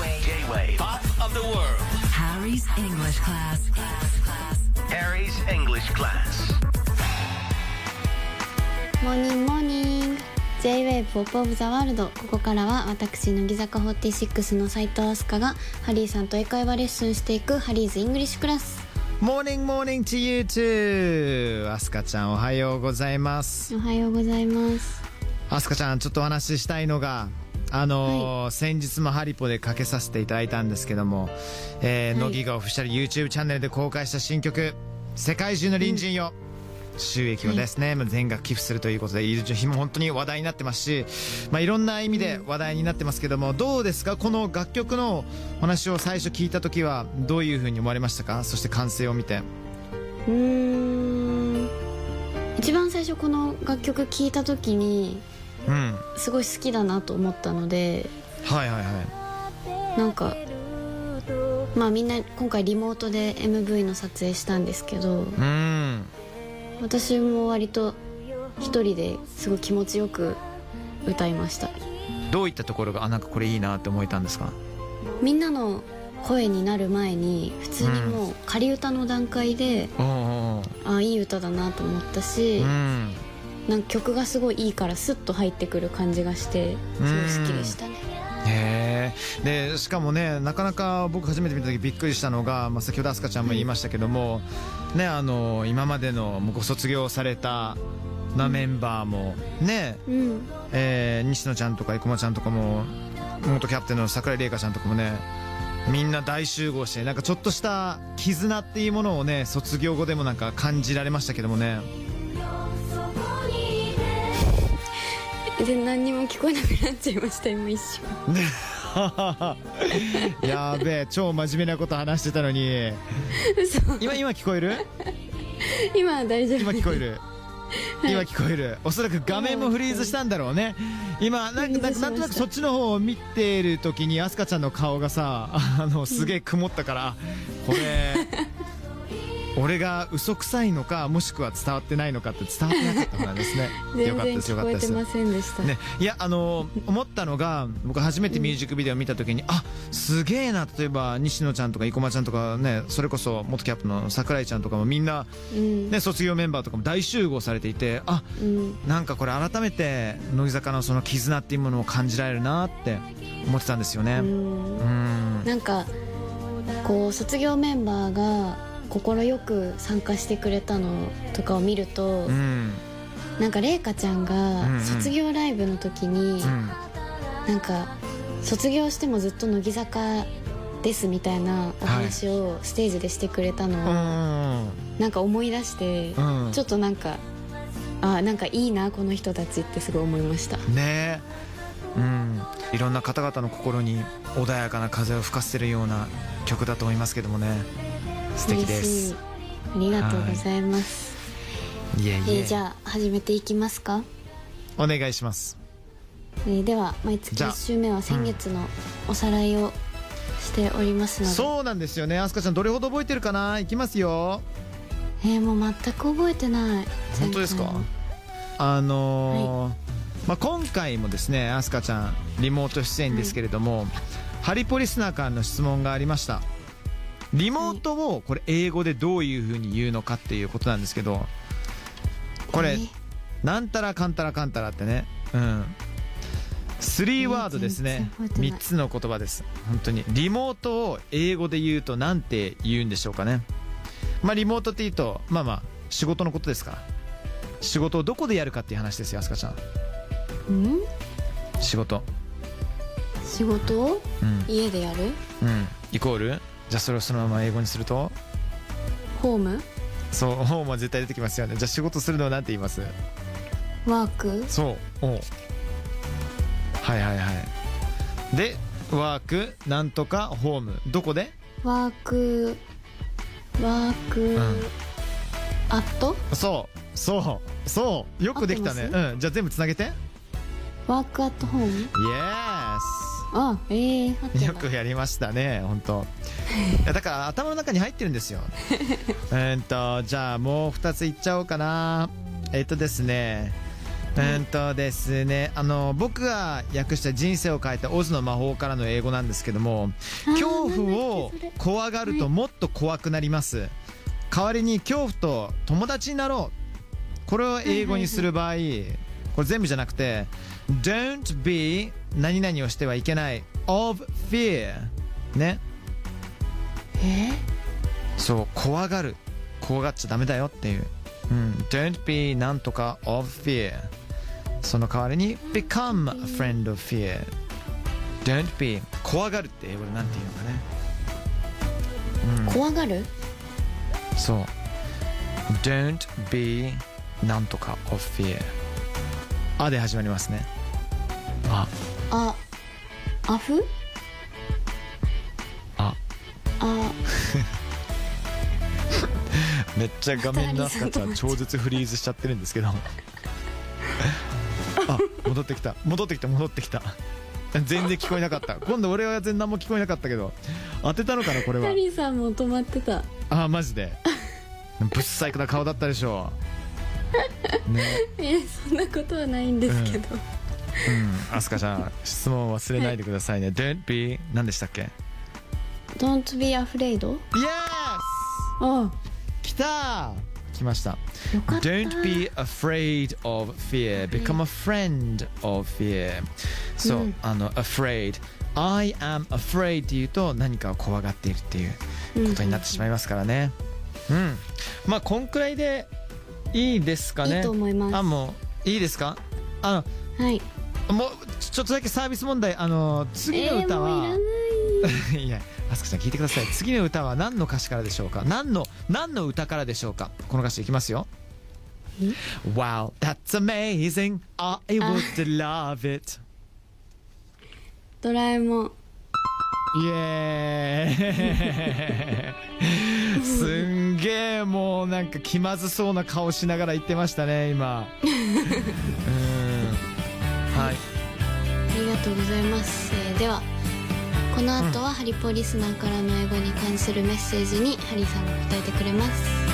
J-Wave Pop of the world. Harry's English class. Harry's English class. Morning morning J-WAVE POP OF THE WORLD ここからは私乃木坂46の齋藤飛鳥がハリーさんと英会話レッスンしていく Harry's English class Morning, morning to you too! アスカちゃんおはようございます。おはようございますアスカちゃん、ちょっとお話ししたいのが、あのー先日もハリポでかけさせていただいたんですけども、えーはい乃木がオフィシャル YouTube チャンネルで公開した新曲、世界中の隣人よ。収益をですね、まあ全額寄付するということで、いる日も本当に話題になってますし、まあ、いろんな意味で話題になってますけども、どうですかこの楽曲のお話を最初聞いた時は、どういうふうに思われましたか？そして完成を見て。うーん一番最初この楽曲聴いた時にうん。すごい好きだなと思ったのではいはいはい。なんかまあみんな今回リモートで MV の撮影したんですけどうん。私も割と一人ですごい気持ちよく歌いました。どういったところがあなんかこれいいなって思えたんですか？みんなの声になる前に普通にもう仮歌の段階で、おうおうああいい歌だなと思ったし、うんなんか曲がすごいいいからスッと入ってくる感じがしてすごい好きでしたね。へえ。でしかもねなかなか僕初めて見た時びっくりしたのが、まあ、先ほどアスカちゃんも言いましたけども、ねあの今までのもうご卒業されたなメンバーもねうん。えー西野ちゃんとか生駒ちゃんとかも元キャプテンの桜井玲香ちゃんとかもねみんな大集合してなんかちょっとした絆っていうものをね卒業後でもなんか感じられましたけどもねで何にも聞こえなくなっちゃいました今一瞬。やべえ超真面目なこと話してたのに。嘘。今今聞こえる？今は大丈夫今聞こえる？今聞こえる。おそらく画面もフリーズしたんだろうね。今なんかなんとなくそっちの方を見てる時にアスカちゃんの顔がさあのすげえ曇ったからこれ俺が嘘くさいのかもしくは伝わってないのかって伝わってなかったからですね。全よかったですよかったです。てませんでした、ね、いやあの思ったのが僕初めてミュージックビデオを見た時に、あすげえな例えば西野ちゃんとか生駒ちゃんとかねそれこそ元キャップの桜井ちゃんとかもみんな、うん。ね、卒業メンバーとかも大集合されていてあうん。なんかこれ改めて乃木坂のその絆っていうものを感じられるなって思ってたんですよね。ううんん。なんかこう卒業メンバーが快く参加してくれたのとかを見ると、うん。なんか麗華ちゃんがん卒業ライブの時に、うん。なんか卒業してもずっと乃木坂ですみたいなお話をステージでしてくれたのを、なんか思い出して、うん。ちょっとなんかあなんかいいなこの人たちってすごい思いました。ね。えうん。いろんな方々の心に穏やかな風を吹かせてるような曲だと思いますけどもね素敵で嬉しい。すありがとうございます、い。えいえ。えーじゃあ始めていきますか、お願いします。えーでは毎月じゃあ。1週目は先月のおさらいをしておりますので、そうなんですよね。アスカちゃんどれほど覚えてるかな？いきますよ。えーもう全く覚えてない。本当ですか？あのーまあ、今回もですねアスカちゃんリモート出演ですけれども、ハリポリスナーからの質問がありましたリモートをこれ英語でどういうふうに言うのかっていうことなんですけどこれえー。なんたらかんたらかんたらってね。うん。3ワードですね。全然覚えてない。3つの言葉です。本当に。リモートを英語で言うとなんて言うんでしょうかね。まあリモートって言うとまあまあ仕事のことですから。仕事をどこでやるかっていう話ですよあすかちゃん。うん？仕事。仕事をうん。家でやる？うん。イコール？じゃあそれをそのまま英語にすると？ホーム？そうホームは絶対出てきますよね。じゃあ仕事するのは何て言います？ワーク？そうおう。はいはいはい。でワークなんとかホーム。どこで？ワークワーク、ん。アット？そうそうそう。よくできたね。うん。じゃあ全部つなげて。イワークアットホーム？エあええー、よくやりましたね本当。いやだから頭の中に入ってるんですよ。えーっとじゃあもう2ついっちゃおうかな。えっとですね。うんとですね。あの僕が訳した人生を変えたオズの魔法からの英語なんですけども恐怖を怖がるともっと怖くなります。代わりに恐怖と友達になろう。これを英語にする場合これ全部じゃなくて Don't be 何々をしてはいけない。of fear ね。え？そう怖がる。怖がっちゃダメだよっていう、うん、Don't be なんとか of fear その代わりに become a friend of fear Don't be 怖がるって英語でなんて言うのかね。怖がる？そう。Don't be なんとか of fear あで始まりますねあ。あアフあ。あ。めっちゃ画面の赤ちゃん超絶フリーズしちゃってるんですけど。あ戻ってきた。戻ってきた戻ってきた。全然聞こえなかった。今度俺は全然何も聞こえなかったけど。当てたのかなこれは。ハリーさんも止まってた。あマジで。ぶっ細工な顔だったでしょね。えそんなことはないんですけど、うんアスカちゃん質問忘れないでくださいね Don't be 何でしたっけ？Don't be afraid? Yes あ来た来ましたよかった Don't be afraid of fear. Become a friend of fear. そう、うんあの afraid. I am afraid って言うと何かを怖がっているっていうことになってしまいますからね。うん。まあこんくらいでいいですかね。いいと思いますあもういいですか？あはいのもうちょっとだけサービス問題あの次のえー、歌は、もう いや、アスカちゃん聞いてください。次の歌は何の歌詞からでしょうか？何の、何の歌からでしょうか？この歌詞いきますよ。Wow, that's amazing. I would love it. ドラえもんイエーイすんげえもうなんか気まずそうな顔しながら言ってましたね、今。うーん。はい。ありがとうございます、えーではこの後はハリポリスナーからの英語に関するメッセージにハリーさんが答えてくれます「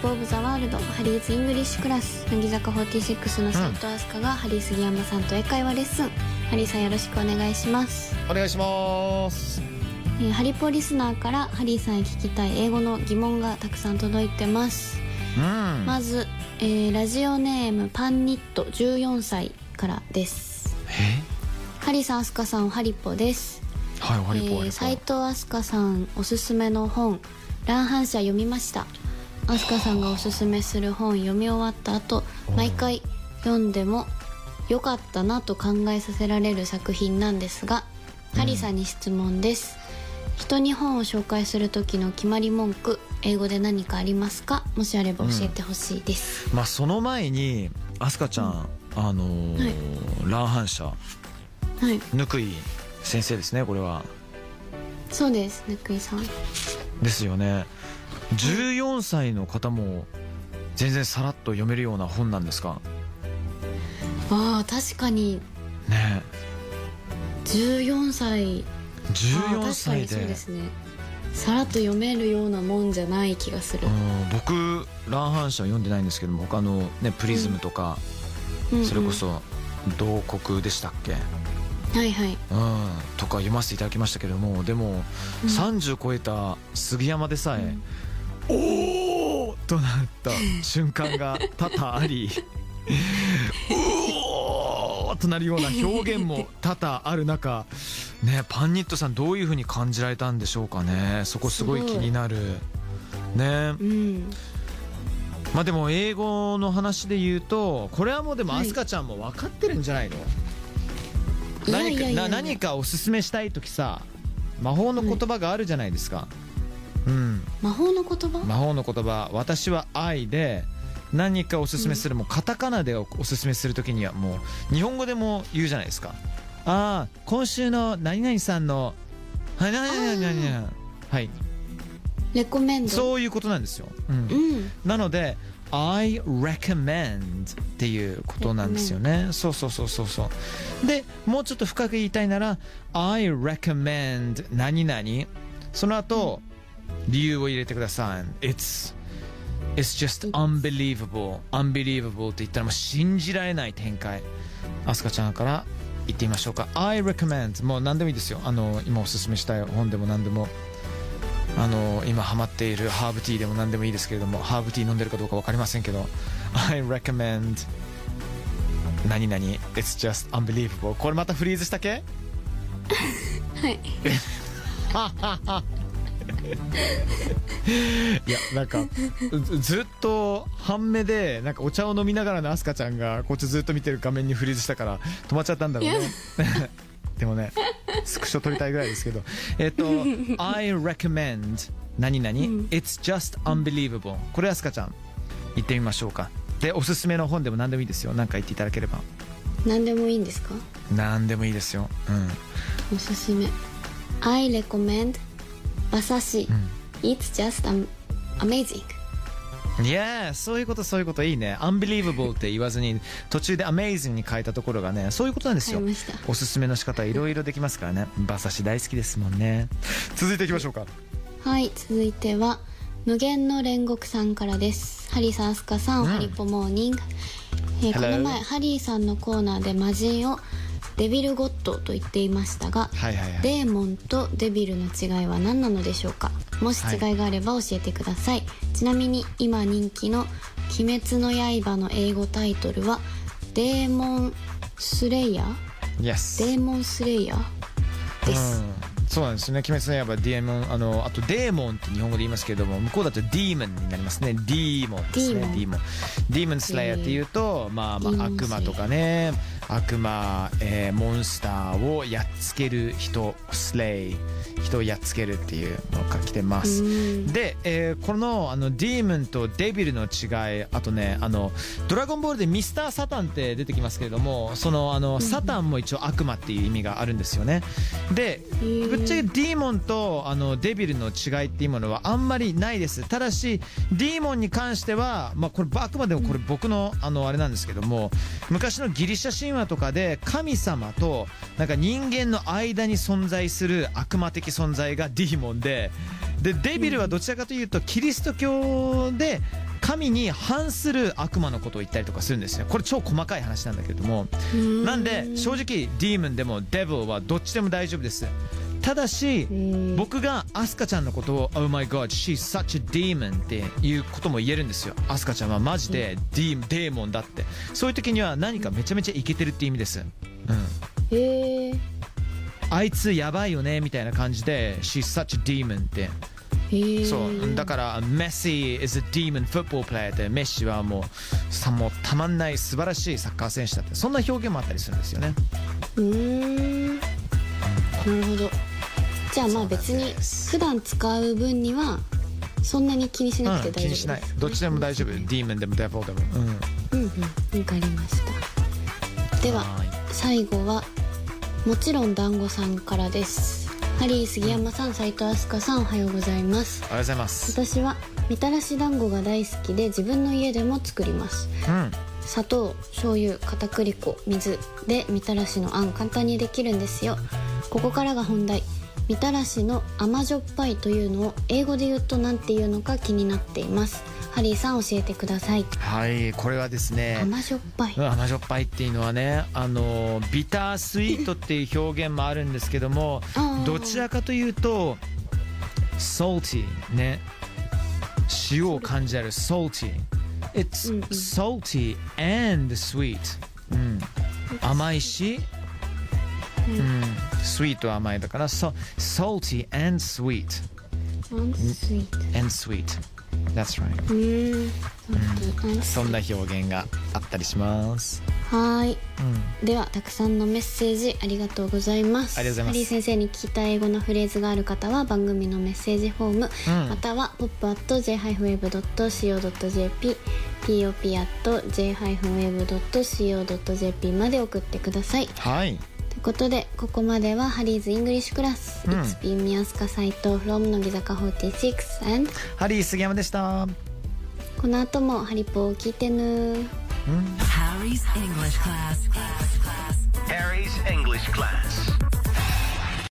Pop of the World Harry's English class」乃木坂46の齋藤飛鳥がハリー杉山さんと英会話レッスンハリーさんよろしくお願いしますお願いします。えーハリポリスナーからハリーさんへ聞きたい英語の疑問がたくさん届いてますうん。まず、えーラジオネームパンニット14歳からですえ？ハリーさんアスカさんハリポですはい、ハリポーハリポー齋藤飛鳥さんおすすめの本「乱反射」読みました飛鳥さんがおすすめする本読み終わった後毎回読んでも良かったなと考えさせられる作品なんですがハリーさんに質問です、人に本を紹介する時の決まり文句英語で何かありますか？もしあれば教えてほしいです、まあその前にアスカちゃん、あのーはい。乱反射はい。ぬくい先生ですねこれは。そうですぬくいさん。ですよね14歳の方も全然さらっと読めるような本なんですか？あー確かに。ね。14歳。あー14歳でそうですね。さらっと読めるようなもんじゃない気がする。うん僕乱反射読んでないんですけども他のねプリズムとか、うん。うんそれこそ同国でしたっけ？はいはい。うんとか読ませていただきましたけどもでも、30超えた杉山でさえ、おおとなった瞬間が多々ありおおとなるような表現も多々ある中ねパンニットさんどういうふうに感じられたんでしょうかね。そこすごい気になる。ね。うん。まあでも英語の話で言うとこれはもうでもはい。アスカちゃんも分かってるんじゃないの、何かおすすめしたい時さ魔法の言葉があるじゃないですか、うん魔法の言葉？魔法の言葉「私は愛」で何かおすすめする、もうカタカナでおおすすめする時にはもう日本語でも言うじゃないですか。ああ今週の何々さんのはい何何何何はい。レコメンド。そういうことなんですよ、うん。うん。なので I recommend っていうことなんですよね。そうそうそうそうそう。でもうちょっと深く言いたいなら I recommend 何々。その後、理由を入れてください。It's It's just unbelievable. Unbelievable って言ったらもう信じられない展開。アスカちゃんから言ってみましょうか。I recommend もう何でもいいですよ。あの今おすすめしたい本でも何でも。あの今ハマっているハーブティーでも何でもいいですけれどもハーブティー飲んでるかどうか分かりませんけど。I recommend 何々。It's just unbelievable. これまたフリーズしたけ？はい いやなんかずずっと半目でなんかお茶を飲みながらのアスカちゃんがこっちずっと見てる画面にフリーズしたから止まっちゃったんだろうね。でもねスクショ撮りたいぐらいですけど。えっと I recommend 何々、It's just unbelievable これアスカちゃん言ってみましょうか。でおすすめの本でも何でもいいですよ。何か言っていただければ。何でもいいんですか？何でもいいですよ。うん。おすすめ。I recommend 馬刺し、It's just am- amazing いやそういうことそういうこと。いいね。unbelievable って言わずに途中で amazing に変えたところがねそういうことなんですよ。おすすめの仕方いろいろできますからね。馬刺し大好きですもんね。続いていきましょうか。はい続いては無限の煉獄さんからです。ハリーさんアスカさん、ハリポモーニング、えーこの前ハリーさんのコーナーで魔人をデビルゴッドと言っていましたが、はいはいはい。デーモンとデビルの違いは何なのでしょうか？もし違いがあれば教えてください、ちなみに今人気の「鬼滅の刃」の英語タイトルは「デーモンスレイヤー」Yes デーモンスレイヤー？です、うん。そうなんですよね。鬼滅の刃デーモンあのあとデーモンって日本語で言いますけれども向こうだとディーモンになりますね。ディーモンですね。ディーモン。ディーモン。スレイヤーっていうと、まあまあ悪魔とかね悪魔、えーモンスターをやっつける人スレイ人をやっつけるっていうのが来てます。うん。で、えーこのあのディーモンとデビルの違いあとねあのドラゴンボールでミスターサタンって出てきますけれどもそのあのサタンも一応悪魔っていう意味があるんですよね。でー。ぶっちゃけディーモンとあのデビルの違いっていうものはあんまりないです。ただしディーモンに関しては、まあ、これあくまでもこれ僕のあのあれなんですけども昔のギリシャ神話とかで神様となんか人間の間に存在する悪魔的存在がディーモンででデビルはどちらかというとキリスト教で神に反する悪魔のことを言ったりとかするんですよ。これ超細かい話なんだけども。なんで正直ディーモンでもデビルはどっちでも大丈夫ですただしん僕がアスカちゃんのことを「Oh my god she's such a demon」っていうことも言えるんですよ。アスカちゃんはマジでディーデーモンだって。そういう時には何かめちゃめちゃイケてるって意味です。うん。へえあいつやばいよねみたいな感じで「She's such a demon」って。そう。だからメッシ is a demon football player ってメッシはもうさもうたまんない素晴らしいサッカー選手だって。そんな表現もあったりするんですよね。うーん。なるほどじゃあまあ別に普段使う分にはそんなに気にしなくてうん、大丈夫です、気にしない。どっちでも大丈夫。ディーモンでもデフォでも。うん。うんうん。わかりました。でははい。最後はもちろん団子さんからです。ハリー杉山さん斉藤飛鳥さんおはようございます。ありがとうございます。私はみたらし団子が大好きで自分の家でも作ります。うん。砂糖醤油片栗粉水でみたらしのあん簡単にできるんですよ。ここからが本題みたらしの甘じょっぱいというのを英語で言うと何て言うのか気になっています。ハリーさん教えてください。はいこれはですね甘じょっぱい。うん甘じょっぱいっていうのはねあのビタースイートっていう表現もあるんですけどもどちらかというと salty ね。塩を感じある salty it's うんうん。salty and sweet、うん、甘いし、うん、sweet は甘いだから so, salty and sweet. And sweet. And sweet. That's right. うーんそんな表現があったりします。はーい。うん。ではたくさんのメッセージありがとうございます。ありがとうございます。ハリー先生に聞きたい英語のフレーズがある方は番組のメッセージフォーム、うん。または pop.j-wave.co.jp pop.j-wave.co.jp まで送ってください。はいということでここまでは Harry's English class、うん It's been me, Asuka Saito from 乃木坂46 and ハリー杉山でしたこの後もハリポを聞いてぬ Harry's English class. Harry's English class.